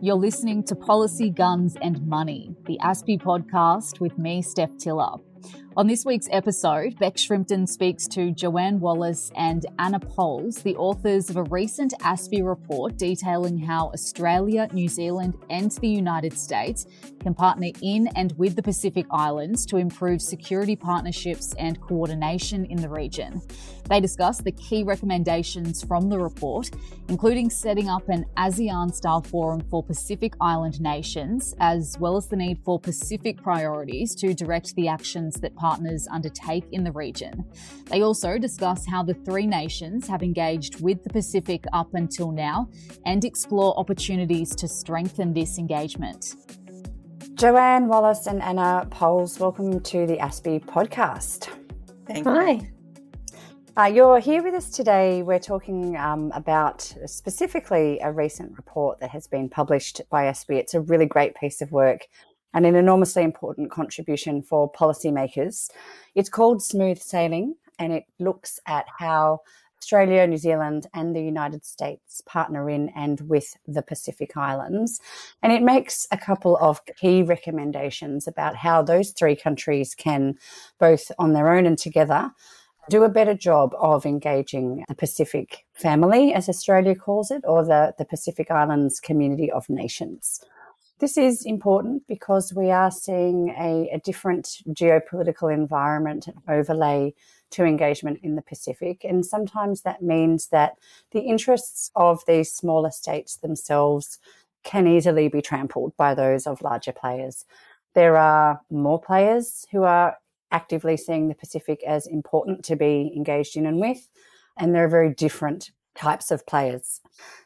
You're listening to Policy, Guns and Money, the ASPI podcast with me, Steph Tiller. On this week's episode, Bec Shrimpton speaks to Joanne Wallis and Anna Powles, the authors of a recent ASPI report detailing how Australia, New Zealand, and the United States can partner in and with the Pacific Islands to improve security partnerships and coordination in the region. They discuss the key recommendations from the report, including setting up an ASEAN style forum for Pacific Island nations, as well as the need for Pacific priorities to direct the actions that partners undertake in the region. They also discuss how the three nations have engaged with the Pacific up until now and explore opportunities to strengthen this engagement. Joanne Wallis and Anna Powles, welcome to the ASPI podcast. Thank Hi. You. Uh, you're here with us today. We're talking um, about specifically a recent report that has been published by ASPI. It's a really great piece of work and an enormously important contribution for policymakers. It's called Smooth Sailing and it looks at how Australia, New Zealand, and the United States partner in and with the Pacific Islands. And it makes a couple of key recommendations about how those three countries can, both on their own and together, do a better job of engaging the Pacific family, as Australia calls it, or the, the Pacific Islands community of nations. This is important because we are seeing a, a different geopolitical environment overlay to engagement in the Pacific. And sometimes that means that the interests of these smaller states themselves can easily be trampled by those of larger players. There are more players who are actively seeing the Pacific as important to be engaged in and with. And there are very different types of players.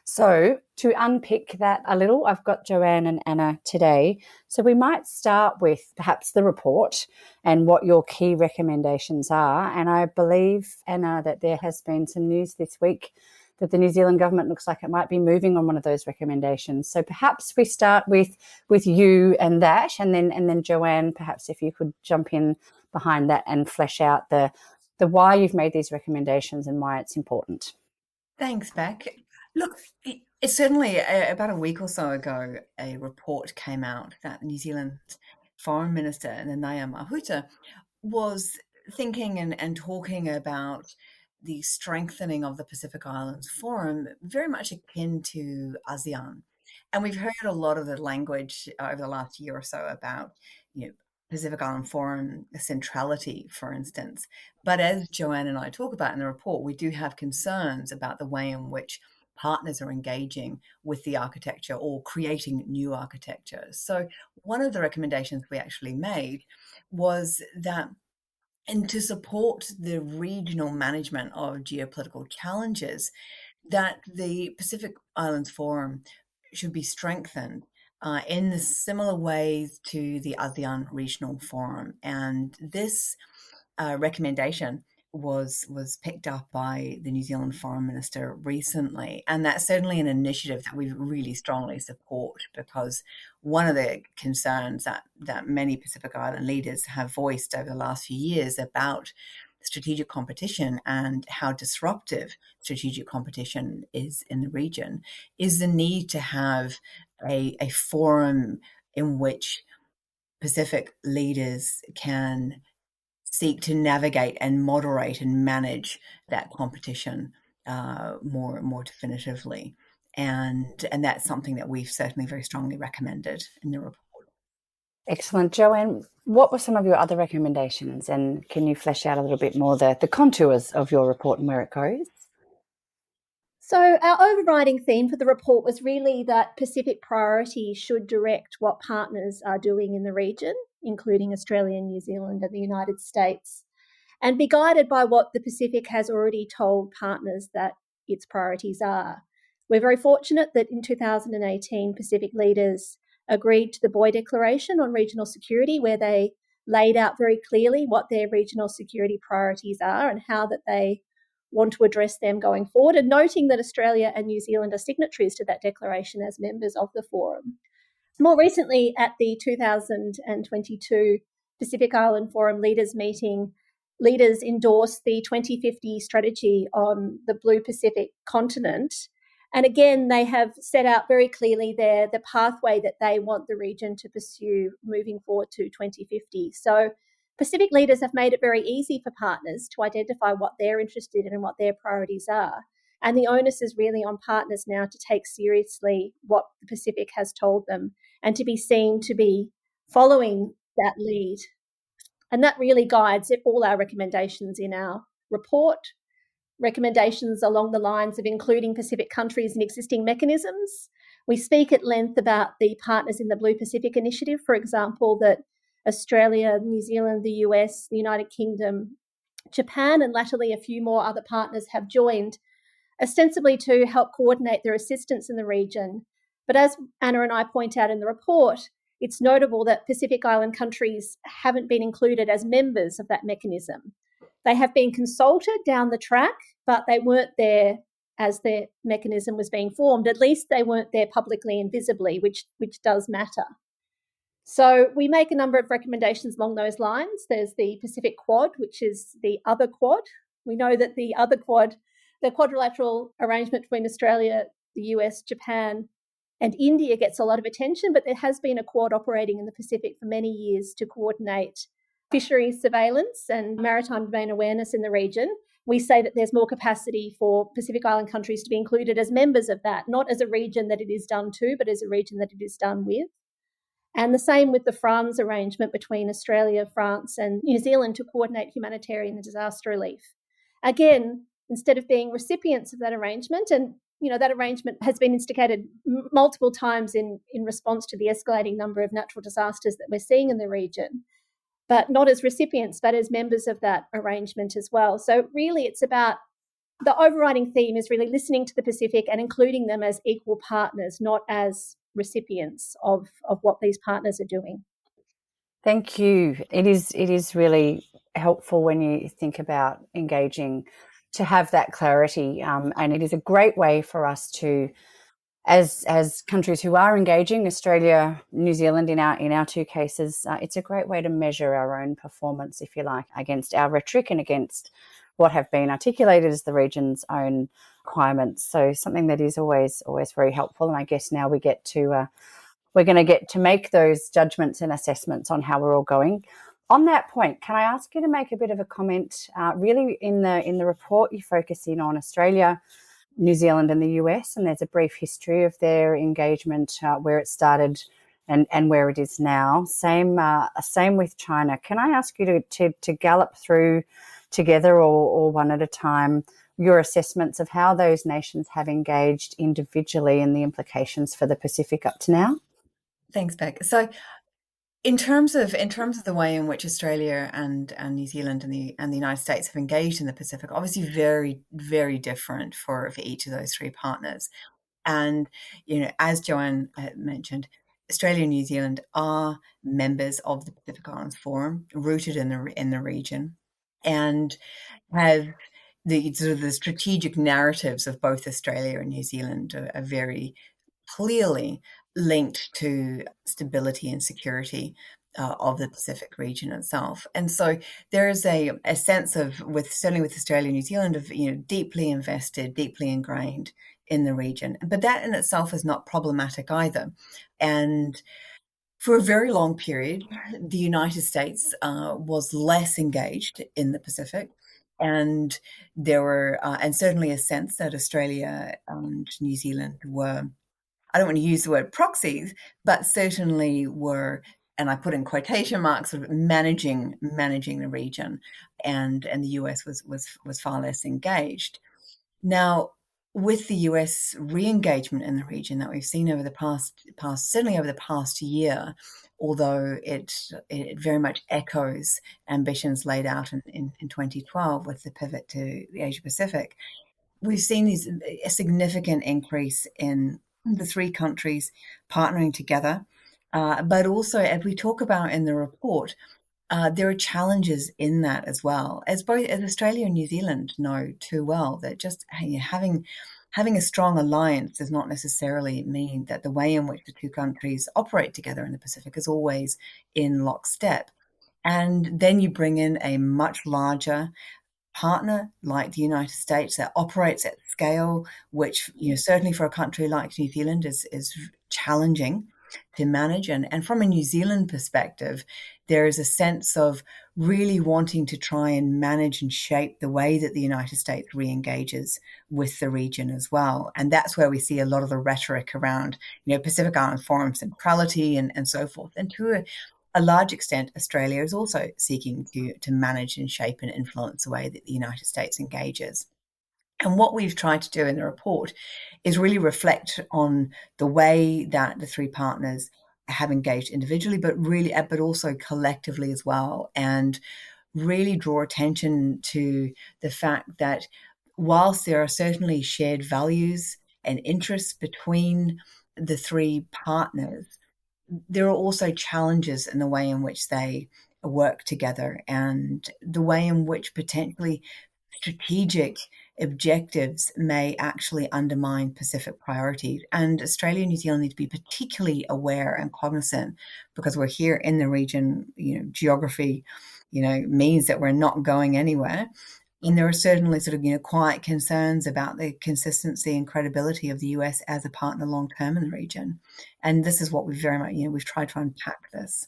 So, to unpick that a little, I've got Joanne and Anna today. So, we might start with perhaps the report and what your key recommendations are. And I believe, Anna, that there has been some news this week that the New Zealand government looks like it might be moving on one of those recommendations. So perhaps we start with with you and that, and then and then Joanne, perhaps if you could jump in behind that and flesh out the the why you've made these recommendations and why it's important. Thanks, Bec. Look, it's certainly about a week or so ago, a report came out that New Zealand's Foreign Minister, Nanaia Mahuta, was thinking and, and talking about the strengthening of the Pacific Islands Forum, very much akin to ASEAN. And we've heard a lot of the language over the last year or so about, you know, Pacific Island Forum centrality, for instance. But as Joanne and I talk about in the report, we do have concerns about the way in which partners are engaging with the architecture or creating new architecture. So, one of the recommendations we actually made was that and to support the regional management of geopolitical challenges, that the Pacific Islands Forum should be strengthened uh, in similar ways to the ASEAN Regional Forum. And this uh, recommendation was was picked up by the New Zealand Foreign Minister recently, and that's certainly an initiative that we really strongly support because one of the concerns that that many Pacific Island leaders have voiced over the last few years about strategic competition and how disruptive strategic competition is in the region is the need to have a, a forum in which Pacific leaders can seek to navigate and moderate and manage that competition uh, more more definitively. And and that's something that we've certainly very strongly recommended in the report. Excellent. Joanne, what were some of your other recommendations? And can you flesh out a little bit more the, the contours of your report and where it goes? So, our overriding theme for the report was really that Pacific priority should direct what partners are doing in the region, including Australia, New Zealand, and the United States, and be guided by what the Pacific has already told partners that its priorities are. We're very fortunate that in 2018, Pacific leaders agreed to the Boe Declaration on Regional Security, where they laid out very clearly what their regional security priorities are and how that they want to address them going forward, and noting that Australia and New Zealand are signatories to that declaration as members of the forum. More recently, at the 2022 Pacific Island Forum Leaders Meeting, leaders endorsed the 2050 strategy on the Blue Pacific continent And again, they have set out very clearly there the pathway that they want the region to pursue moving forward to 2050. So Pacific leaders have made it very easy for partners to identify what they're interested in and what their priorities are. And the onus is really on partners now to take seriously what the Pacific has told them and to be seen to be following that lead. And that really guides all our recommendations in our report, recommendations along the lines of including Pacific countries in existing mechanisms. We speak at length about the partners in the Blue Pacific Initiative, for example, that Australia, New Zealand, the US, the United Kingdom, Japan, and latterly a few more other partners have joined, ostensibly to help coordinate their assistance in the region. But as Anna and I point out in the report, it's notable that Pacific Island countries haven't been included as members of that mechanism. They have been consulted down the track, but they weren't there as the mechanism was being formed. At least they weren't there publicly and visibly, which, which does matter. So we make a number of recommendations along those lines. There's the Pacific Quad, which is the other quad. We know that the other quad, the quadrilateral arrangement between Australia, the US, Japan, and India gets a lot of attention, but there has been a quad operating in the Pacific for many years to coordinate fisheries surveillance and maritime domain awareness in the region. We say that there's more capacity for Pacific Island countries to be included as members of that, not as a region that it is done to, but as a region that it is done with. And the same with the FRANZ arrangement between Australia, France, and New Zealand to coordinate humanitarian and disaster relief. Again, instead of being recipients of that arrangement, and you know that arrangement has been instigated m- multiple times in in response to the escalating number of natural disasters that we're seeing in the region but not as recipients but as members of that arrangement as well so really it's about the overriding theme is really listening to the pacific and including them as equal partners not as recipients of of what these partners are doing thank you it is it is really helpful when you think about engaging to have that clarity. Um, and it is a great way for us to, as as countries who are engaging, Australia, New Zealand, in our in our two cases, uh, it's a great way to measure our own performance, if you like, against our rhetoric and against what have been articulated as the region's own requirements. So something that is always always very helpful. And I guess now we get to. Uh, we're going to get to make those judgments and assessments on how we're all going on that point, can I ask you to make a bit of a comment? Uh, really, in the in the report, you focus in on Australia, New Zealand, and the US, and there's a brief history of their engagement, uh, where it started, and and where it is now. Same uh, same with China. Can I ask you to to, to gallop through together or, or one at a time? Your assessments of how those nations have engaged individually and the implications for the Pacific up to now. Thanks, Bec. So in terms of in terms of the way in which Australia and and New Zealand and the and the United States have engaged in the Pacific, obviously very very different for for each of those three partners. And you know, as Joanne uh, mentioned, Australia and New Zealand are members of the Pacific Islands Forum, rooted in the in the region, and have the sort of the strategic narratives of both Australia and New Zealand are, are very clearly linked to stability and security uh, of the Pacific region itself. And so there is a, a sense of, with certainly with Australia and New Zealand, of you know deeply invested, deeply ingrained in the region. But that in itself is not problematic either. And for a very long period, the United States uh, was less engaged in the Pacific. And there were, uh, and certainly a sense that Australia and New Zealand were I don't want to use the word proxies, but certainly were, and I put in quotation marks, sort of managing managing the region, and and the US was was was far less engaged. Now, with the US re-engagement in the region that we've seen over the past past certainly over the past year, although it it very much echoes ambitions laid out in, in, in 2012 with the pivot to the Asia Pacific, we've seen these a significant increase in the three countries partnering together. Uh, but also, as we talk about in the report, uh, there are challenges in that as well, as both as Australia and New Zealand know too well. That just having having a strong alliance does not necessarily mean that the way in which the two countries operate together in the Pacific is always in lockstep. And then you bring in a much larger partner like the United States that operates at scale, which you know certainly for a country like New Zealand is is challenging to manage. And, and from a New Zealand perspective, there is a sense of really wanting to try and manage and shape the way that the United States re-engages with the region as well. And that's where we see a lot of the rhetoric around, you know, Pacific Island Forum centrality and, and so forth. And to a, a large extent, Australia is also seeking to, to manage and shape and influence the way that the United States engages. And what we've tried to do in the report is really reflect on the way that the three partners have engaged individually, but really, uh, but also collectively as well, and really draw attention to the fact that whilst there are certainly shared values and interests between the three partners, there are also challenges in the way in which they work together and the way in which potentially strategic objectives may actually undermine Pacific priorities. And Australia and New Zealand need to be particularly aware and cognizant because we're here in the region, you know, geography, you know, means that we're not going anywhere. And there are certainly sort of, you know, quiet concerns about the consistency and credibility of the US as a partner long term in the region. And this is what we've very much, you know, we've tried to unpack this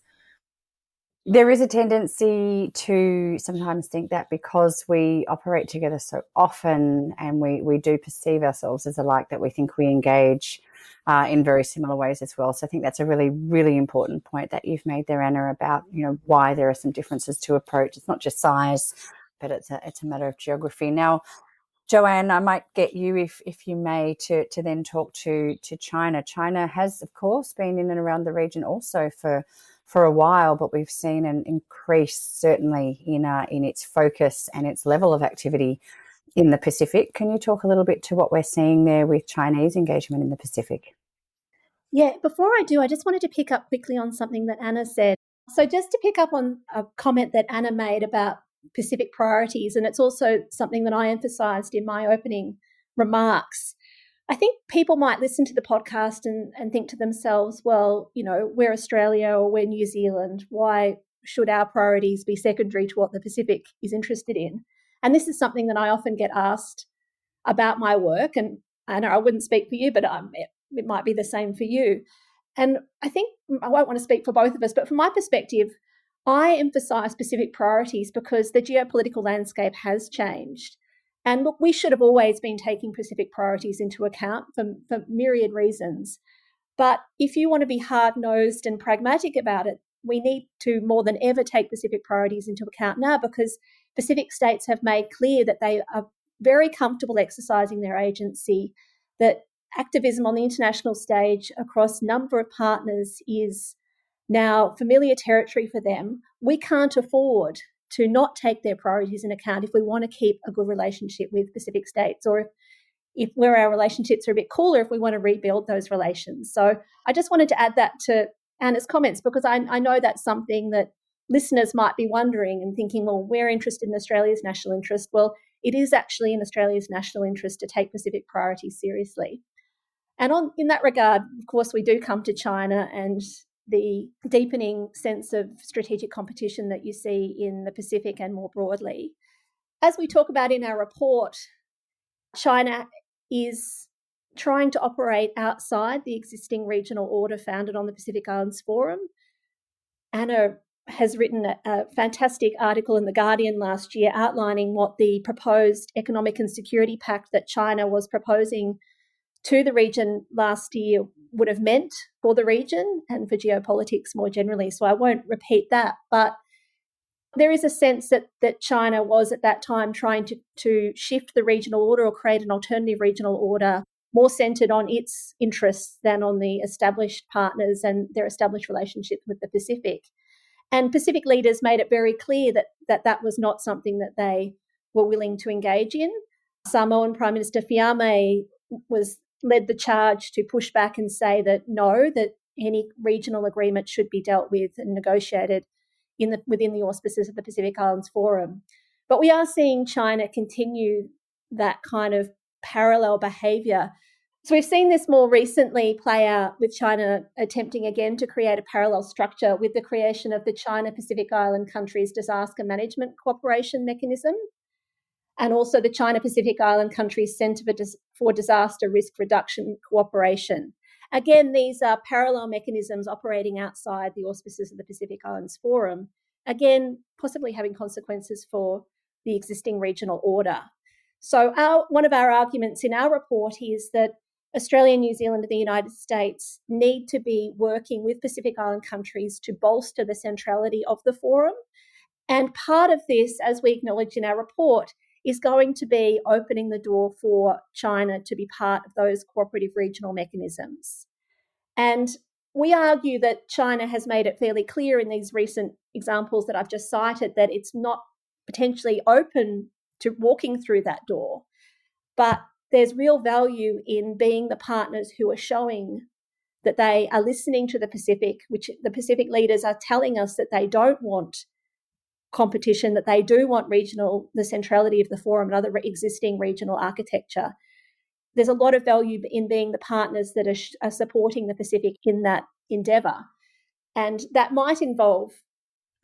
there is a tendency to sometimes think that because we operate together so often and we, we do perceive ourselves as alike, that we think we engage uh, in very similar ways as well. So I think that's a really, really important point that you've made there, Anna, about you know why there are some differences to approach. It's not just size, but it's a it's a matter of geography. Now, Joanne, I might get you, if if you may, to to then talk to to China. China has, of course, been in and around the region also for for a while, but we've seen an increase certainly in uh, in its focus and its level of activity in the Pacific. Can you talk a little bit to what we're seeing there with Chinese engagement in the Pacific? Yeah, before I do, I just wanted to pick up quickly on something that Anna said. So, just to pick up on a comment that Anna made about Pacific priorities, and it's also something that I emphasized in my opening remarks. I think people might listen to the podcast and, and think to themselves, well, you know, we're Australia or we're New Zealand. Why should our priorities be secondary to what the Pacific is interested in? And this is something that I often get asked about my work. And I know I wouldn't speak for you, but um, it, it might be the same for you. And I think I won't want to speak for both of us, but from my perspective, I emphasize Pacific priorities because the geopolitical landscape has changed. And look, we should have always been taking Pacific priorities into account for, for myriad reasons. But if you want to be hard nosed and pragmatic about it, we need to more than ever take Pacific priorities into account now because Pacific states have made clear that they are very comfortable exercising their agency, that activism on the international stage across a number of partners is now familiar territory for them. We can't afford to not take their priorities in account if we want to keep a good relationship with Pacific states or if if where our relationships are a bit cooler, if we want to rebuild those relations. So I just wanted to add that to Anna's comments because I, I know that's something that listeners might be wondering and thinking, well, we're interested in Australia's national interest. Well, it is actually in Australia's national interest to take Pacific priorities seriously. And on in that regard, of course, we do come to China and the deepening sense of strategic competition that you see in the Pacific and more broadly. As we talk about in our report, China is trying to operate outside the existing regional order founded on the Pacific Islands Forum. Anna has written a, a, fantastic article in The Guardian last year outlining what the proposed economic and security pact that China was proposing to the region last year would have meant for the region and for geopolitics more generally. So I won't repeat that. But there is a sense that, that China was at that time trying to, to shift the regional order or create an alternative regional order more centered on its interests than on the established partners and their established relationship with the Pacific. And Pacific leaders made it very clear that that, that was not something that they were willing to engage in. Samoan Prime Minister Fiame was led the charge to push back and say that no, that any regional agreement should be dealt with and negotiated in the, within the auspices of the Pacific Islands Forum. But we are seeing China continue that kind of parallel behavior. So we've seen this more recently play out with China attempting again to create a parallel structure with the creation of the China Pacific Island Countries Disaster Management Cooperation Mechanism. and also the China Pacific Island Countries Centre for, Dis- for Disaster Risk Reduction Cooperation. Again, these are parallel mechanisms operating outside the auspices of the Pacific Islands Forum, again, possibly having consequences for the existing regional order. So, our, one of our arguments in our report is that Australia, New Zealand, and the United States need to be working with Pacific Island countries to bolster the centrality of the forum. And part of this, as we acknowledge in our report, is going to be opening the door for China to be part of those cooperative regional mechanisms. And we argue that China has made it fairly clear in these recent examples that I've just cited that it's not potentially open to walking through that door. But there's real value in being the partners who are showing that they are listening to the Pacific, which the Pacific leaders are telling us that they don't want competition, that they do want regional, the centrality of the forum and other existing regional architecture. There's a lot of value in being the partners that are, are supporting the Pacific in that endeavour. And that might involve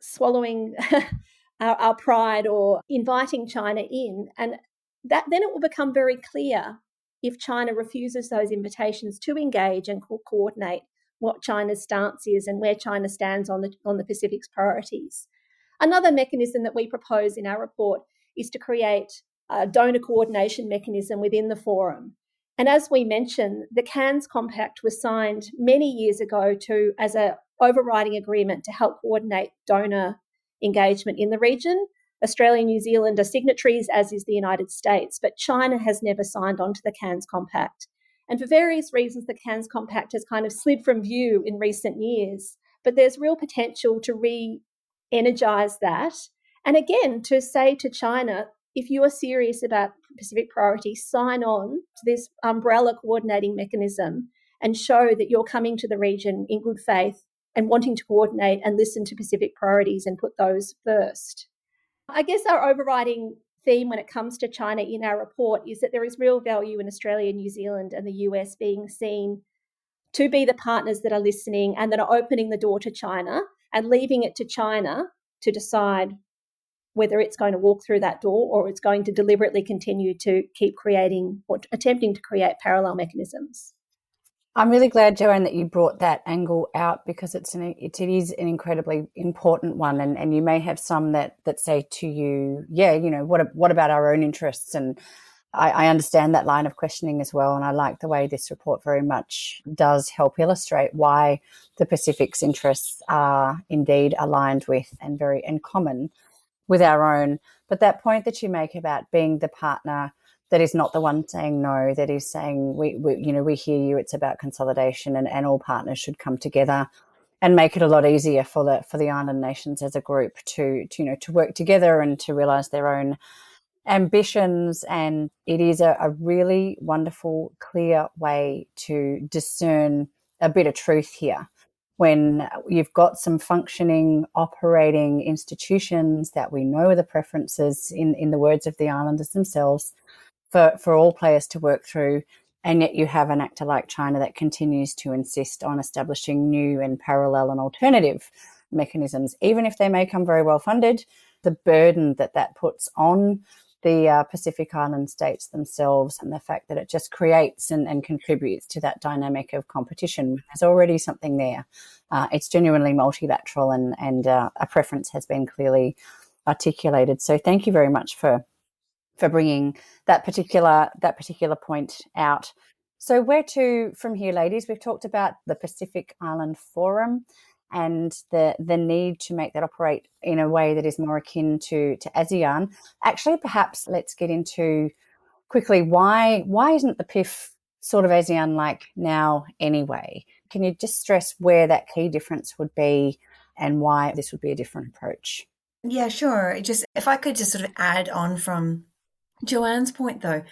swallowing our, our pride or inviting China in. And that then it will become very clear if China refuses those invitations to engage and co- coordinate what China's stance is and where China stands on the on the Pacific's priorities. Another mechanism that we propose in our report is to create a donor coordination mechanism within the forum. And as we mentioned, the Cairns Compact was signed many years ago to as a overriding agreement to help coordinate donor engagement in the region. Australia and New Zealand are signatories, as is the United States, but China has never signed on to the Cairns Compact. And for various reasons, the Cairns Compact has kind of slid from view in recent years. But there's real potential to re energize that. And again, to say to China, if you are serious about Pacific priority, sign on to this umbrella coordinating mechanism and show that you're coming to the region in good faith and wanting to coordinate and listen to Pacific priorities and put those first. I guess our overriding theme when it comes to China in our report is that there is real value in Australia, New Zealand, and the US being seen to be the partners that are listening and that are opening the door to China and leaving it to China to decide whether it's going to walk through that door or it's going to deliberately continue to keep creating or attempting to create parallel mechanisms. I'm really glad, Joanne, that you brought that angle out because it's an it, it is an incredibly important one, and, and you may have some that that say to you, yeah, you know, what what about our own interests and I, I, understand that line of questioning as well. And I like the way this report very much does help illustrate why the Pacific's interests are indeed aligned with and very in common with our own. But that point that you make about being the partner that is not the one saying no, that is saying we, we you know, we hear you, it's about consolidation and, and all partners should come together and make it a lot easier for the for the island nations as a group to, to you know to work together and to realize their own ambitions. And it is a, a really wonderful, clear way to discern a bit of truth here when you've got some functioning operating institutions that we know are the preferences in, in the words of the islanders themselves for, for all players to work through and yet you have an actor like China that continues to insist on establishing new and parallel and alternative mechanisms even if they may come very well funded the burden that that puts on the uh, Pacific Island states themselves and the fact that it just creates and, and contributes to that dynamic of competition. There's already something there. Uh, it's genuinely multilateral and, and uh, a preference has been clearly articulated. So thank you very much for for bringing that particular that particular point out. So where to from here, ladies? We've talked about the Pacific Island Forum and the the need to make that operate in a way that is more akin to to ASEAN. Actually, perhaps let's get into quickly why why isn't the PIF sort of ASEAN like now anyway? Can you just stress where that key difference would be and why this would be a different approach? Yeah, sure. Just if I could just sort of add on from Joanne's point though,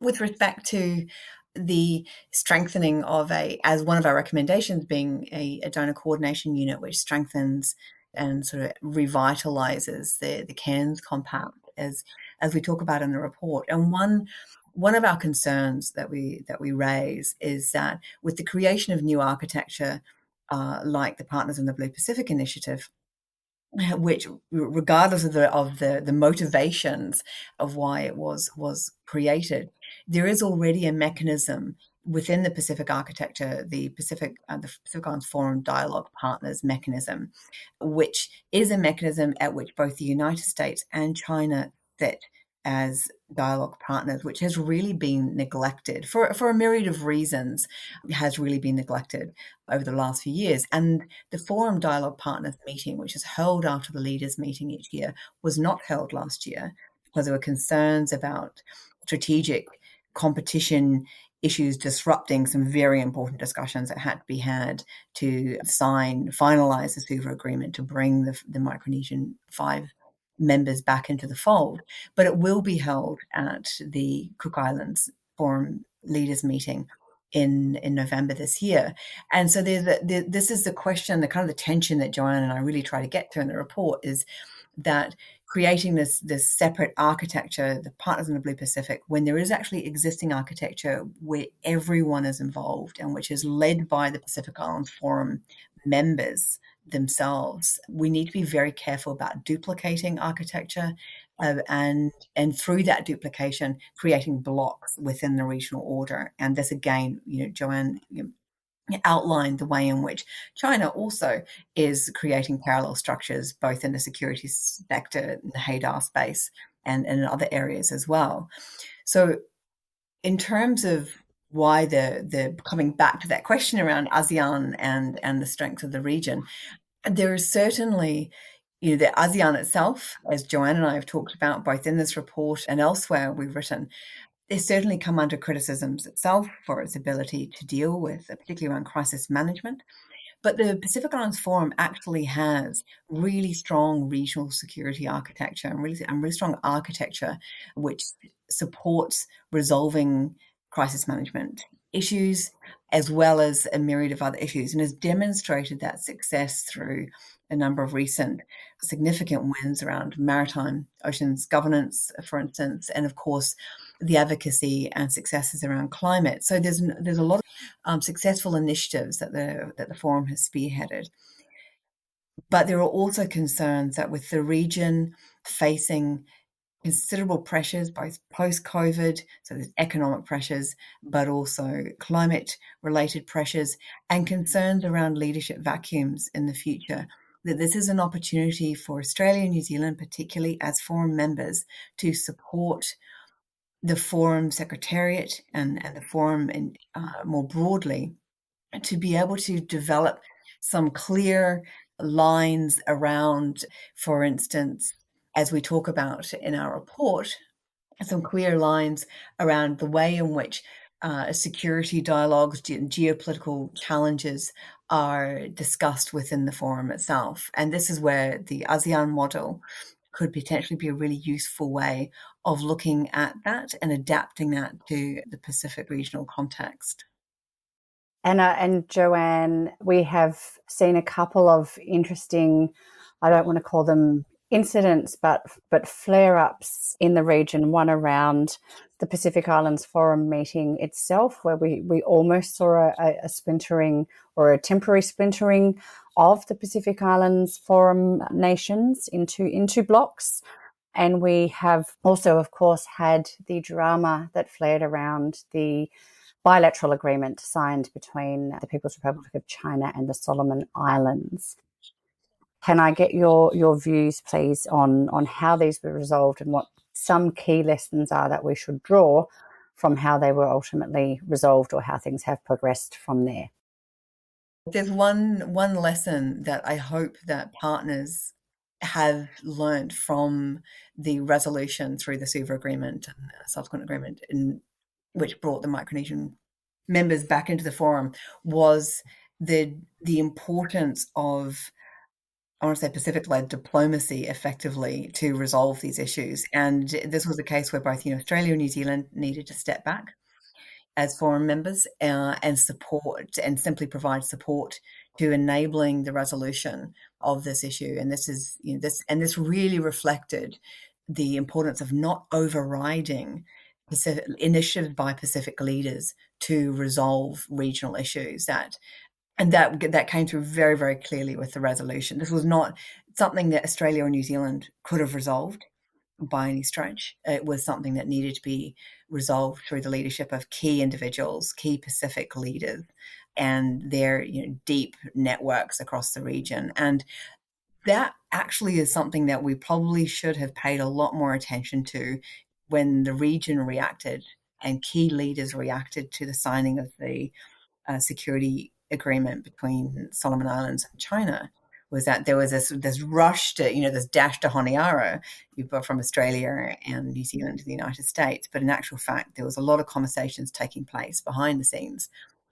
with respect to the strengthening of a, as one of our recommendations being a, a donor coordination unit, which strengthens and sort of revitalizes the, the Cairns Compact as as we talk about in the report. And one one of our concerns that we that we raise is that with the creation of new architecture, uh, like the Partners in the Blue Pacific Initiative, which regardless of the of the the motivations of why it was was created there is already a mechanism within the pacific architecture the pacific uh, the pacific islands forum dialogue partners mechanism which is a mechanism at which both the united states and china sit as dialogue partners, which has really been neglected for, for a myriad of reasons, has really been neglected over the last few years. And the Forum Dialogue Partners meeting, which is held after the leaders' meeting each year, was not held last year because there were concerns about strategic competition issues disrupting some very important discussions that had to be had to sign, finalize the Suva agreement to bring the, the Micronesian five members back into the fold. But it will be held at the Cook Islands Forum Leaders Meeting in in November this year. And so there's a, there, this is the question, the kind of the tension that Joanne and I really try to get to in the report is that creating this this separate architecture, the partners in the Blue Pacific, when there is actually existing architecture where everyone is involved and which is led by the Pacific Islands Forum members themselves. We need to be very careful about duplicating architecture uh, and and through that duplication creating blocks within the regional order. And this again, you know, Joanne outlined the way in which China also is creating parallel structures both in the security sector, in the HADR space, and, and in other areas as well. So in terms of why the the coming back to that question around ASEAN and and the strength of the region, there is certainly you know the ASEAN itself, as Joanne and I have talked about both in this report and elsewhere we've written, it's certainly come under criticisms itself for its ability to deal with, uh, particularly around crisis management. But the Pacific Islands Forum actually has really strong regional security architecture and really, and really strong architecture which supports resolving crisis management issues as well as a myriad of other issues and has demonstrated that success through a number of recent significant wins around maritime oceans governance, for instance, and of course the advocacy and successes around climate. So there's there's a lot of um, successful initiatives that the that the forum has spearheaded. But there are also concerns that with the region facing considerable pressures, both post COVID, so there's economic pressures, but also climate related pressures and concerns around leadership vacuums in the future. That this is an opportunity for Australia and New Zealand, particularly as forum members, to support the forum secretariat and, and the forum in, uh, more broadly to be able to develop some clear lines around, for instance, as we talk about in our report, some clear lines around the way in which uh, security dialogues and geopolitical challenges are discussed within the forum itself. And this is where the ASEAN model could potentially be a really useful way of looking at that and adapting that to the Pacific regional context. Anna and Joanne, we have seen a couple of interesting, I don't want to call them incidents, but but flare ups in the region. One around the Pacific Islands Forum meeting itself, where we we almost saw a, a splintering or a temporary splintering of the Pacific Islands Forum nations into into blocks. And we have also, of course, had the drama that flared around the bilateral agreement signed between the People's Republic of China and the Solomon Islands. Can I get your your views, please, on on how these were resolved and what some key lessons are that we should draw from how they were ultimately resolved or how things have progressed from there? There's one one lesson that I hope that partners have learned from the resolution through the Suva agreement and subsequent agreement in which brought the Micronesian members back into the forum was the the importance of I want to say Pacific led diplomacy effectively to resolve these issues. And this was a case where both you know, Australia and New Zealand needed to step back as forum members uh, and support and simply provide support to enabling the resolution of this issue. And this is you know, this and this really reflected the importance of not overriding Pacific, initiatives by Pacific leaders to resolve regional issues that and that that came through very very clearly with the resolution this was not something that Australia or New Zealand could have resolved by any stretch. It was something that needed to be resolved through the leadership of key individuals, key Pacific leaders, and their you know, deep networks across the region. And that actually is something that we probably should have paid a lot more attention to when the region reacted and key leaders reacted to the signing of the uh, security agreement between Solomon Islands and China was that there was this this rush to you know this dash to Honiara from Australia and New Zealand to the United States, but in actual fact there was a lot of conversations taking place behind the scenes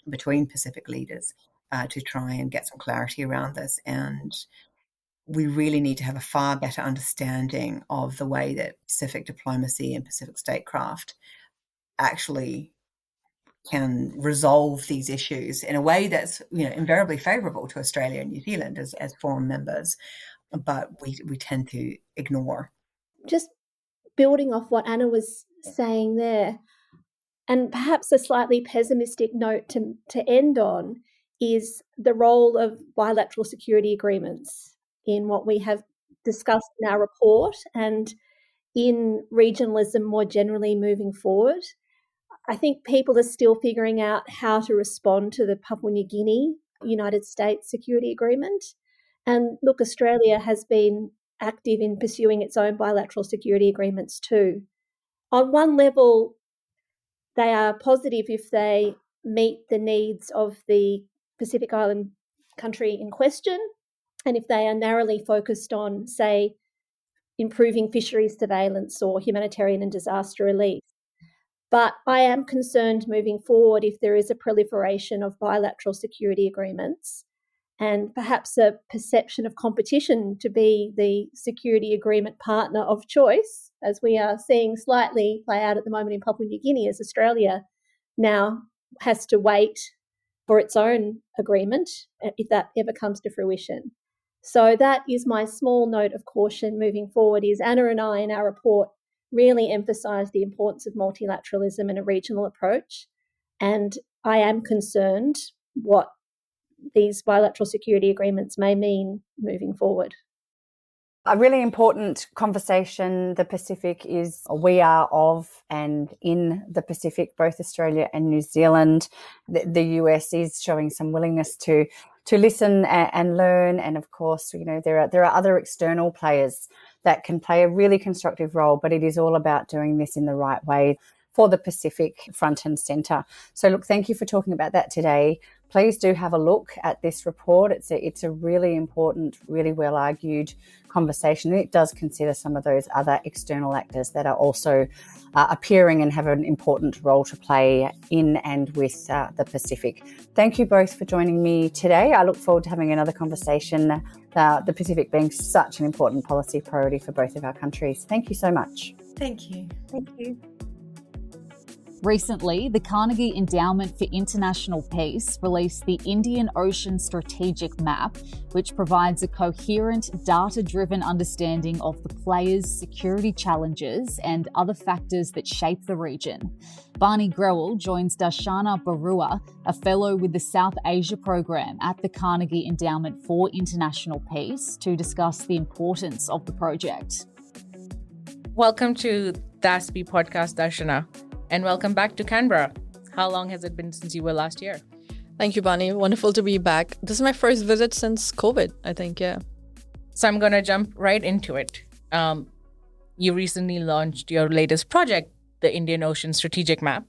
between Pacific leaders uh, to try and get some clarity around this and we really need to have a far better understanding of the way that Pacific diplomacy and Pacific statecraft actually can resolve these issues in a way that's you know invariably favourable to Australia and New Zealand as, as forum members, but we we tend to ignore. Just building off what Anna was saying there, and perhaps a slightly pessimistic note to, to end on is the role of bilateral security agreements in what we have discussed in our report and in regionalism more generally moving forward. I think people are still figuring out how to respond to the Papua New Guinea United States Security Agreement. And look, Australia has been active in pursuing its own bilateral security agreements too. On one level, they are positive if they meet the needs of the Pacific Island country in question, and if they are narrowly focused on, say, improving fisheries surveillance or humanitarian and disaster relief. But I am concerned moving forward if there is a proliferation of bilateral security agreements and perhaps a perception of competition to be the security agreement partner of choice, as we are seeing slightly play out at the moment in Papua New Guinea, as Australia now has to wait for its own agreement uh, if that ever comes to fruition. So that is my small note of caution moving forward is Anna and I in our report really emphasise the importance of multilateralism and a regional approach. And I am concerned what these bilateral security agreements may mean moving forward. A really important conversation. The Pacific is we are of and in the Pacific, both Australia and New Zealand. The, the US is showing some willingness to to listen and, and, learn, and of course, you know there are there are other external players that can play a really constructive role, but it is all about doing this in the right way for the Pacific front and centre. So, look, thank you for talking about that today. Please do have a look at this report. It's a, it's a really important, really well argued conversation. It does consider some of those other external actors that are also uh, appearing and have an important role to play in and with uh, the Pacific. Thank you both for joining me today. I look forward to having another conversation, uh, the Pacific being such an important policy priority for both of our countries. Thank you so much. Thank you. Thank you. Recently, the Carnegie Endowment for International Peace released the Indian Ocean Strategic Map, which provides a coherent, data driven understanding of the players' security challenges and other factors that shape the region. Baani Grewal joins Darshana Baruah, a fellow with the South Asia program at the Carnegie Endowment for International Peace, to discuss the importance of the project. Welcome to the ASPI podcast, Darshana and welcome back to Canberra. How long has it been since you were last year? Thank you, Baani. Wonderful to be back. This is my first visit since COVID, I think, yeah. So I'm going to jump right into it. Um, you recently launched your latest project, the Indian Ocean Strategic Map.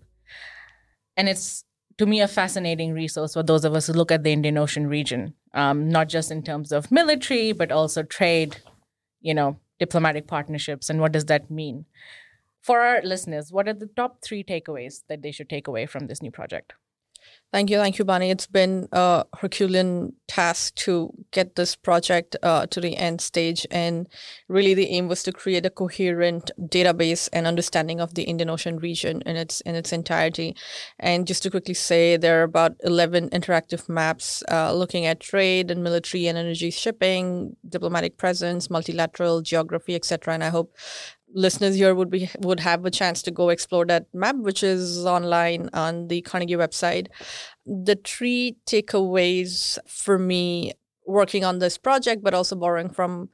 And it's, to me, a fascinating resource for those of us who look at the Indian Ocean region, um, not just in terms of military, but also trade, you know, diplomatic partnerships, and what does that mean? For our listeners, what are the top three takeaways that they should take away from this new project? Thank you. Thank you, Baani. It's been a Herculean task to get this project uh, to the end stage. And really, the aim was to create a coherent database and understanding of the Indian Ocean region in its in its entirety. And just to quickly say, there are about 11 interactive maps uh, looking at trade and military and energy shipping, diplomatic presence, multilateral geography, etc. And I hope listeners here would be would have a chance to go explore that map which is online on the carnegie website. The three takeaways for me working on this project but also borrowing from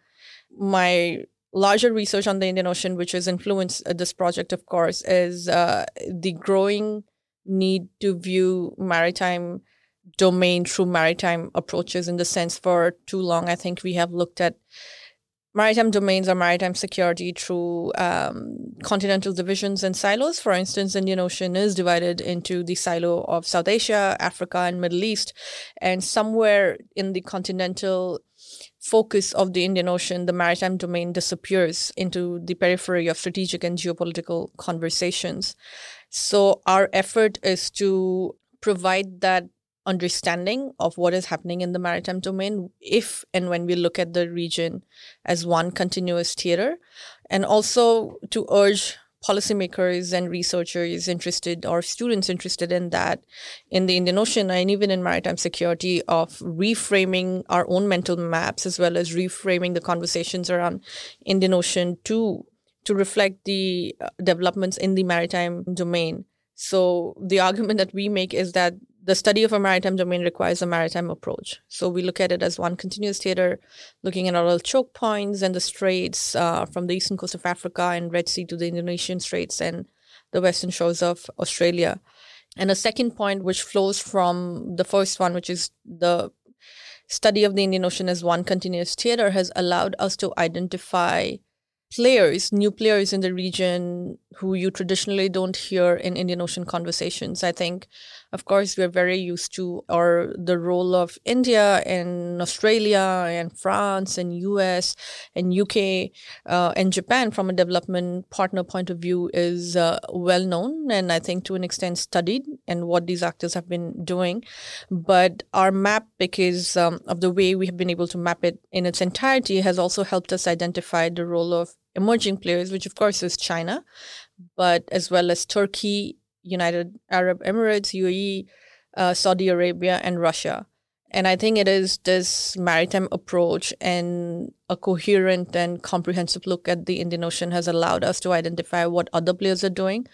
my larger research on the Indian Ocean, which has influenced uh, this project, of course, is uh, the growing need to view maritime domain through maritime approaches in the sense for too long. I think we have looked at maritime domains or maritime security through um, continental divisions and silos. For instance, Indian Ocean is divided into the silo of South Asia, Africa, and Middle East, and somewhere in the continental focus of the Indian Ocean, the maritime domain disappears into the periphery of strategic and geopolitical conversations. So our effort is to provide that understanding of what is happening in the maritime domain if and when we look at the region as one continuous theater and also to urge policymakers and researchers interested or students interested in that in the Indian Ocean and even in maritime security of reframing our own mental maps as well as reframing the conversations around Indian Ocean to to reflect the uh, developments in the maritime domain. So the argument that we make is that the study of a maritime domain requires a maritime approach. So we look at it as one continuous theater, looking at all choke points and the straits uh, from the eastern coast of Africa and Red Sea to the Indonesian straits and the western shores of Australia. And a second point, which flows from the first one, which is the study of the Indian Ocean as one continuous theater, has allowed us to identify players, new players in the region who you traditionally don't hear in Indian Ocean conversations. I think of course, we're very used to or the role of India and Australia and France and US and UK uh, and Japan from a development partner point of view is uh, well known and I think to an extent studied and what these actors have been doing. But our map, because um, of the way we have been able to map it in its entirety, has also helped us identify the role of emerging players, which of course is China, but as well as Turkey United Arab Emirates, UAE, uh, Saudi Arabia, and Russia. And I think it is this maritime approach and a coherent and comprehensive look at the Indian Ocean has allowed us to identify what other players are doing,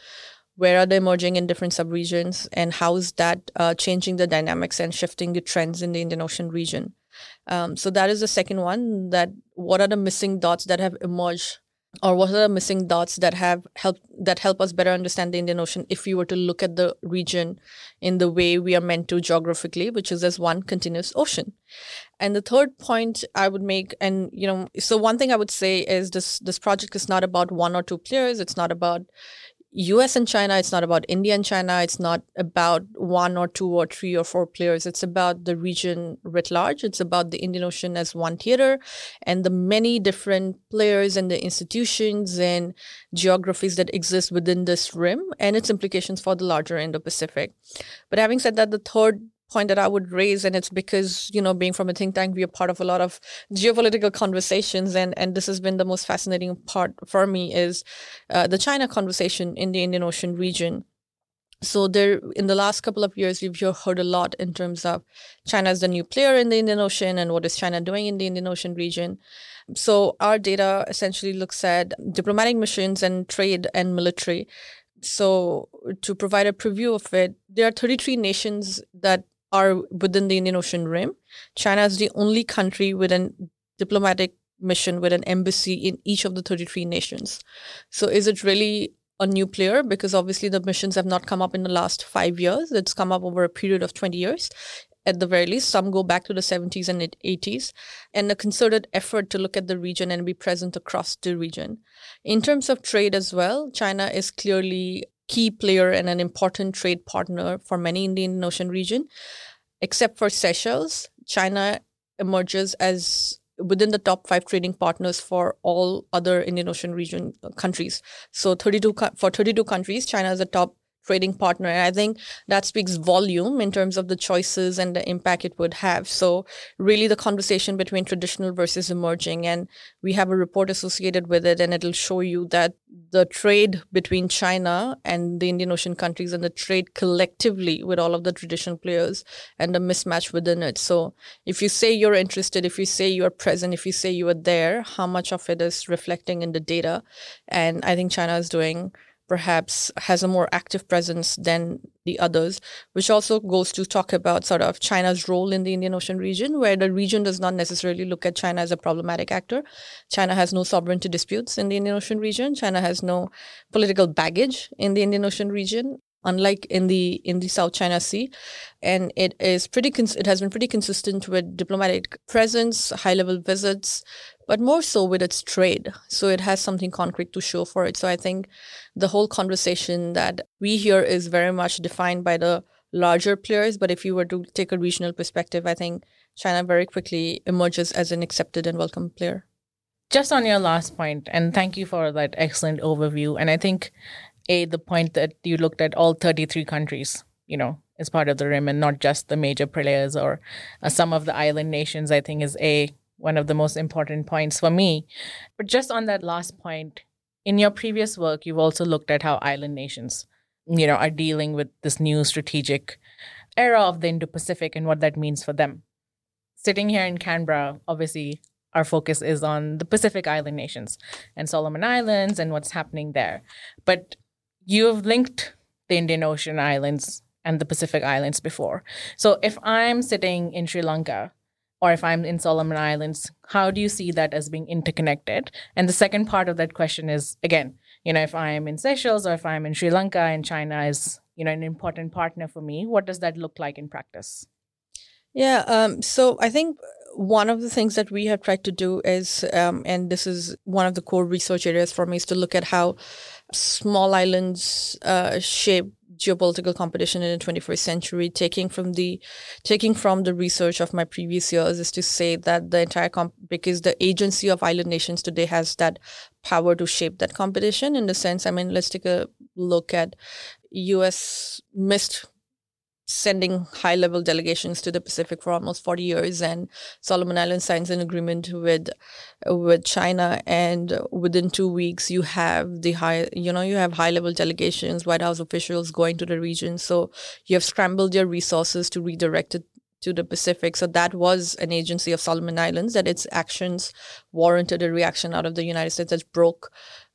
where are they emerging in different subregions, and how is that uh, changing the dynamics and shifting the trends in the Indian Ocean region. Um, so that is the second one. That what are the missing dots that have emerged or what are the missing dots that have helped that help us better understand the Indian Ocean if we were to look at the region in the way we are meant to geographically, which is as one continuous ocean. And the third point I would make, and you know, so one thing I would say is this this project is not about one or two players. It's not about US and China, it's not about India and China, it's not about one or two or three or four players. It's about the region writ large. It's about the Indian Ocean as one theater and the many different players and the institutions and geographies that exist within this rim and its implications for the larger Indo Pacific. But having said that, the third point that I would raise, and it's because, you know, being from a think tank, we are part of a lot of geopolitical conversations. And, and this has been the most fascinating part for me is uh, the China conversation in the Indian Ocean region. So there, in the last couple of years, we've heard a lot in terms of China as the new player in the Indian Ocean and what is China doing in the Indian Ocean region. So our data essentially looks at diplomatic missions and trade and military. So to provide a preview of it, there are 33 nations that are within the Indian Ocean rim. China is the only country with a diplomatic mission with an embassy in each of the 33 nations. So is it really a new player? Because obviously the missions have not come up in the last five years. It's come up over a period of 20 years at the very least. Some go back to the 70s and 80s, and a concerted effort to look at the region and be present across the region. In terms of trade as well, China is clearly key player and an important trade partner for many Indian Ocean region. Except for Seychelles, China emerges as within the top five trading partners for all other Indian Ocean region countries. So 32 for 32 countries, China is the top trading partner. I think that speaks volume in terms of the choices and the impact it would have. So really the conversation between traditional versus emerging. And we have a report associated with it and it'll show you that the trade between China and the Indian Ocean countries and the trade collectively with all of the traditional players and the mismatch within it. So if you say you're interested, if you say you're present, if you say you are there, how much of it is reflecting in the data? And I think China is doing perhaps has a more active presence than the others, which also goes to talk about sort of China's role in the Indian Ocean region, where the region does not necessarily look at China as a problematic actor. China has no sovereignty disputes in the Indian Ocean region. China has no political baggage in the Indian Ocean region unlike in the in the South China Sea, and it is pretty. Cons- it has been pretty consistent with diplomatic presence, high level visits, but more so with its trade. So it has something concrete to show for it. So I think the whole conversation that we hear is very much defined by the larger players. But if you were to take a regional perspective, I think China very quickly emerges as an accepted and welcome player. Just on your last point, and thank you for that excellent overview. And I think a the point that you looked at all 33 countries you know as part of the rim and not just the major players or uh, some of the island nations i think is a one of the most important points for me. But just on that last point in your previous work you've also looked at how island nations you know are dealing with this new strategic era of the indo-pacific and what that means for them. Sitting here in canberra obviously our focus is on the pacific island nations and solomon islands and what's happening there. But you've linked the Indian Ocean islands and the Pacific Islands before. So if I'm sitting in Sri Lanka or if I'm in Solomon Islands, how do you see that as being interconnected? And the second part of that question is again, you know, if I'm in Seychelles or if I'm in Sri Lanka and China is, you know, an important partner for me, what does that look like in practice? Yeah, um, so I think one of the things that we have tried to do is, um, and this is one of the core research areas for me, is to look at how small islands uh, shape geopolitical competition in the 21st century taking from the taking from the research of my previous years is to say that the entire comp because the agency of island nations today has that power to shape that competition in the sense i mean let's take a look at us missed sending high level delegations to the Pacific for almost 40 years and Solomon Islands signs an agreement with with China and within 2 weeks you have the high you know you have high level delegations white house officials going to the region so you have scrambled your resources to redirect it to the Pacific. So that was an agency of Solomon Islands that its actions warranted a reaction out of the United States that broke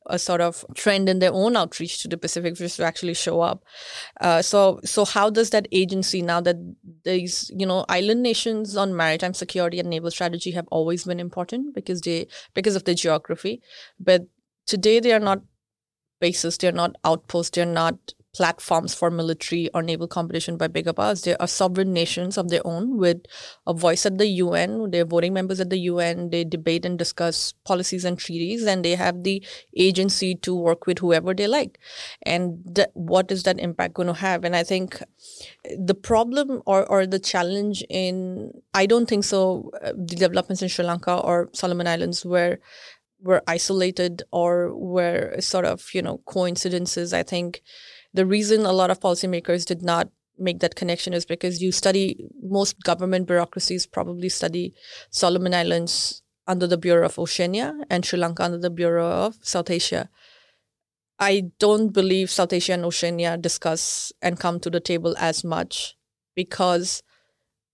a sort of trend in their own outreach to the Pacific just to actually show up. Uh, so, so how does that agency now that these you know island nations on maritime security and naval strategy have always been important because they because of the geography, but today they are not bases, they're not outposts, they're not platforms for military or naval competition by bigger powers. They are sovereign nations of their own with a voice at the UN. They're voting members at the UN. They debate and discuss policies and treaties, and they have the agency to work with whoever they like. And th- what is that impact going to have? And I think the problem or, or the challenge in, I don't think so, uh, the developments in Sri Lanka or Solomon Islands were were isolated or were sort of you know coincidences i think the reason a lot of policymakers did not make that connection is because you study most government bureaucracies probably study Solomon Islands under the Bureau of Oceania and Sri Lanka under the Bureau of South Asia. I don't believe South Asia and Oceania discuss and come to the table as much because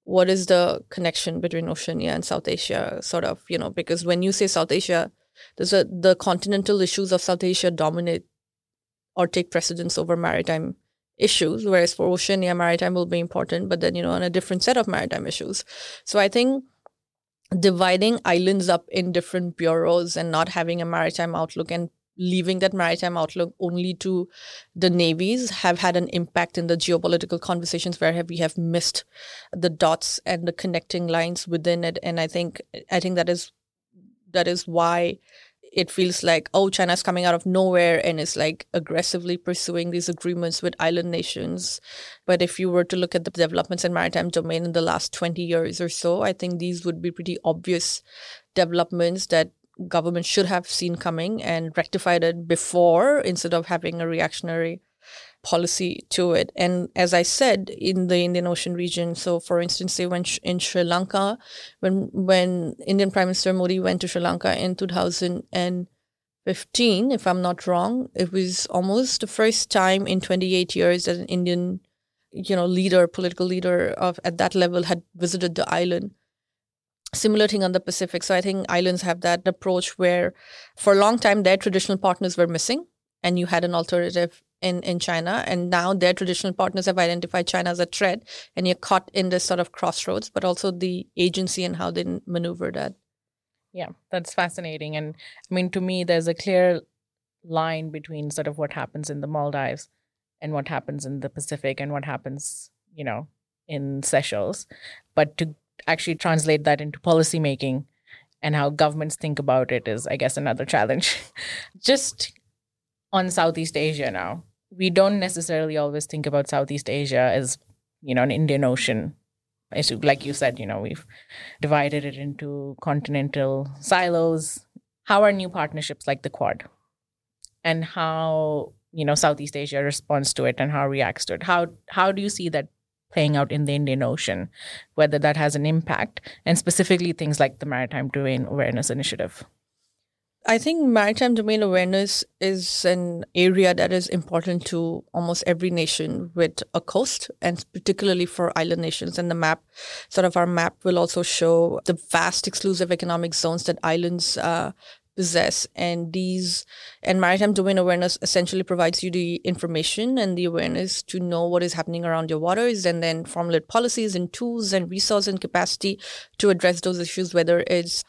what is the connection between Oceania and South Asia? Sort of, you know, because when you say South Asia, there's a, the continental issues of South Asia dominate or take precedence over maritime issues, whereas for Oceania, maritime will be important, but then, you know, on a different set of maritime issues. So I think dividing islands up in different bureaus and not having a maritime outlook and leaving that maritime outlook only to the navies have had an impact in the geopolitical conversations where we have missed the dots and the connecting lines within it and i think i think that is that is why it feels like oh china's coming out of nowhere and is like aggressively pursuing these agreements with island nations. But if you were to look at the developments in maritime domain in the last 20 years or so i think these would be pretty obvious developments that government should have seen coming and rectified it before instead of having a reactionary policy to it. And as I said, in the Indian Ocean region, so for instance, say when in Sri Lanka, when when Indian Prime Minister Modi went to Sri Lanka in 2015, if I'm not wrong, it was almost the first time in 28 years that an Indian, you know, leader, political leader of at that level had visited the island. Similar thing on the Pacific. So I think islands have that approach where, for a long time, their traditional partners were missing and you had an alternative in, in China. And now their traditional partners have identified China as a threat, and you're caught in this sort of crossroads, but also the agency and how they maneuver that. Yeah, that's fascinating. And I mean, to me, there's a clear line between sort of what happens in the Maldives and what happens in the Pacific and what happens, you know, in Seychelles. But to actually translate that into policymaking and how governments think about it is, I guess, another challenge. Just on Southeast Asia now, we don't necessarily always think about Southeast Asia as, you know, an Indian Ocean issue. Like you said, you know, we've divided it into continental silos. How are new partnerships like the Quad? And how, you know, Southeast Asia responds to it and how reacts to it? How how do you see that playing out in the Indian Ocean, whether that has an impact, and specifically things like the Maritime Domain Awareness Initiative? I think maritime domain awareness is an area that is important to almost every nation with a coast, and particularly for island nations. And the map, sort of our map, will also show the vast exclusive economic zones that islands uh, possess and these and maritime domain awareness essentially provides you the information and the awareness to know what is happening around your waters and then formulate policies and tools and resource and capacity to address those issues whether it's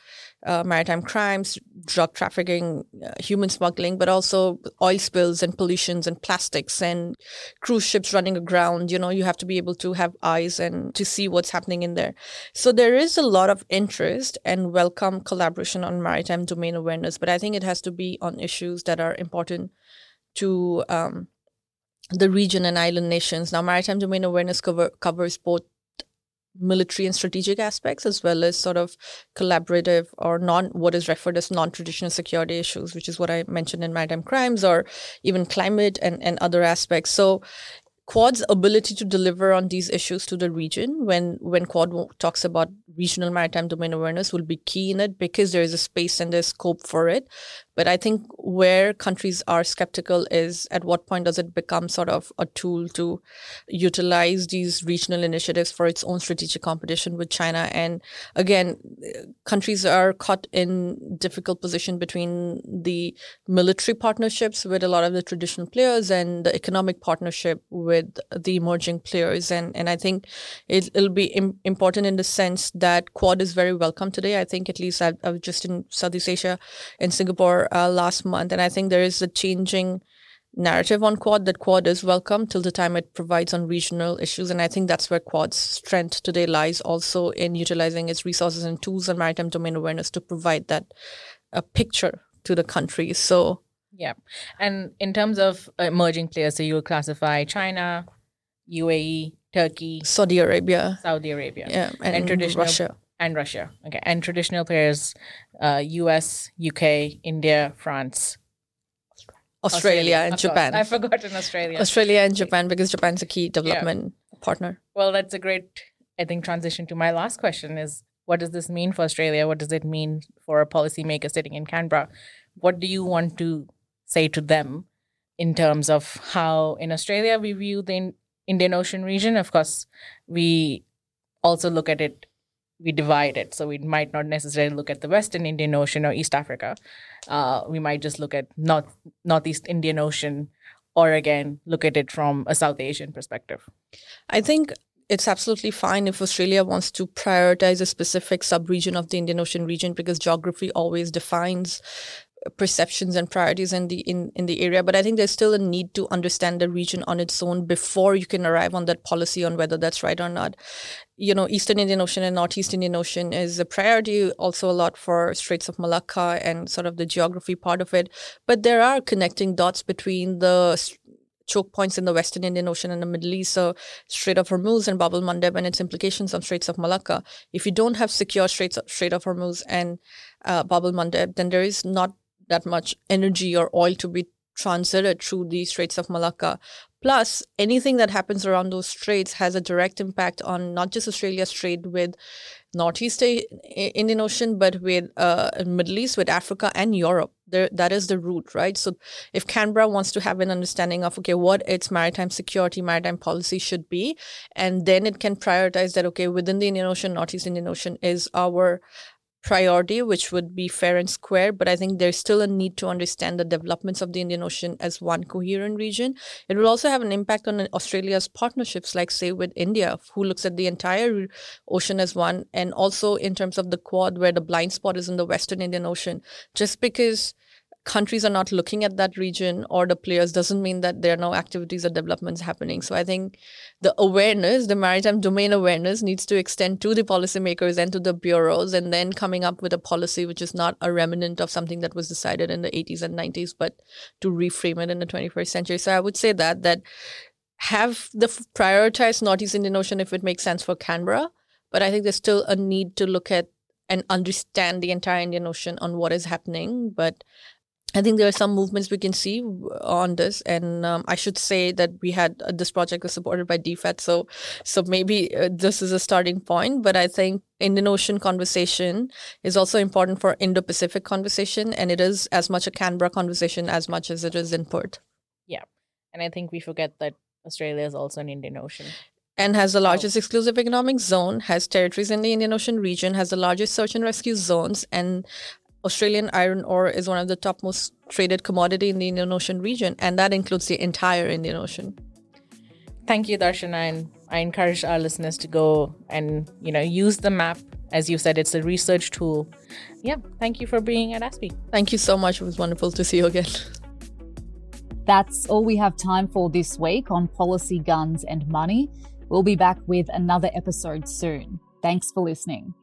uh, maritime crimes, drug trafficking, uh, human smuggling, but also oil spills and pollutions and plastics and cruise ships running aground. You know, you have to be able to have eyes and to see what's happening in there. So there is a lot of interest and welcome collaboration on maritime domain awareness, but I think it has to be on issues that are important to um, the region and island nations. Now, maritime domain awareness cover, covers both military and strategic aspects as well as sort of collaborative or non what is referred as non-traditional security issues which is what i mentioned in maritime crimes or even climate and, and other aspects so Quad's ability to deliver on these issues to the region when when Quad talks about regional maritime domain awareness will be key in it because there is a space and there's scope for it. But I think where countries are skeptical is at what point does it become sort of a tool to utilize these regional initiatives for its own strategic competition with China? And again, countries are caught in difficult position between the military partnerships with a lot of the traditional players and the economic partnership with the emerging players. And and I think it, will be Im- important in the sense that Quad is very welcome today. I think at least I, I was just in Southeast Asia, in Singapore uh, last month. And I think there is a changing narrative on Quad that Quad is welcome till the time it provides on regional issues. And I think that's where Quad's strength today lies also in utilizing its resources and tools and maritime domain awareness to provide that a picture to the country. So, yeah. And in terms of emerging players, so you will classify China, UAE, Turkey, Saudi Arabia, Saudi Arabia, yeah, and, and traditional Russia and Russia. Okay, and traditional players, uh, U.S., U.K., India, France, Australia, Australia and Japan. Course. I forgot in Australia. Australia and Japan because Japan's a key development yeah. partner. Well, that's a great, I think, transition to my last question: is what does this mean for Australia? What does it mean for a policymaker sitting in Canberra? What do you want to say to them in terms of how in Australia we view the Indian Ocean region? Of course, we also look at it we divide it. So we might not necessarily look at the Western Indian Ocean or East Africa. Uh, we might just look at North Northeast Indian Ocean, or again look at it from a South Asian perspective. I think it's absolutely fine if Australia wants to prioritize a specific sub-region of the Indian Ocean region because geography always defines perceptions and priorities in the in, in the area but i think there's still a need to understand the region on its own before you can arrive on that policy on whether that's right or not you know eastern indian ocean and northeast indian ocean is a priority also a lot for straits of malacca and sort of the geography part of it but there are connecting dots between the choke points in the Western Indian Ocean and the Middle East, so Strait of Hormuz and Bab el Mandeb and its implications on Straits of Malacca. If you don't have secure Straits, Strait of Hormuz and uh, Bab Mandeb, then there is not that much energy or oil to be transited through the Straits of Malacca. Plus, anything that happens around those straits has a direct impact on not just Australia's trade with Northeast Indian Ocean, but with uh, Middle East, with Africa and Europe. There, that is the route, right? So, if Canberra wants to have an understanding of okay, what its maritime security, maritime policy should be, and then it can prioritize that okay, within the Indian Ocean, Northeast Indian Ocean is our priority, which would be fair and square. But I think there's still a need to understand the developments of the Indian Ocean as one coherent region. It will also have an impact on Australia's partnerships, like, say, with India, who looks at the entire ocean as one, and also in terms of the Quad, where the blind spot is in the Western Indian Ocean. Just because countries are not looking at that region or the players doesn't mean that there are no activities or developments happening. So I think the awareness, the maritime domain awareness, needs to extend to the policymakers and to the bureaus, and then coming up with a policy which is not a remnant of something that was decided in the 80s and 90s, but to reframe it in the 21st century. So I would say that that have the prioritize Northeast Indian Ocean if it makes sense for Canberra, but I think there's still a need to look at and understand the entire Indian Ocean on what is happening. But I think there are some movements we can see on this, and um, I should say that we had uh, this project was supported by DFAT, so so maybe uh, this is a starting point. But I think Indian Ocean conversation is also important for Indo-Pacific conversation, and it is as much a Canberra conversation as much as it is in Perth. Yeah, and I think we forget that Australia is also an Indian Ocean and has the largest oh. exclusive economic zone, has territories in the Indian Ocean region, has the largest search and rescue zones, and Australian iron ore is one of the top most traded commodity in the Indian Ocean region, and that includes the entire Indian Ocean. Thank you, Darshana, and I encourage our listeners to go and you know use the map. As you said, it's a research tool. Yeah, thank you for being at ASPI. Thank you so much. It was wonderful to see you again. That's all we have time for this week on policy, guns, and money. We'll be back with another episode soon. Thanks for listening.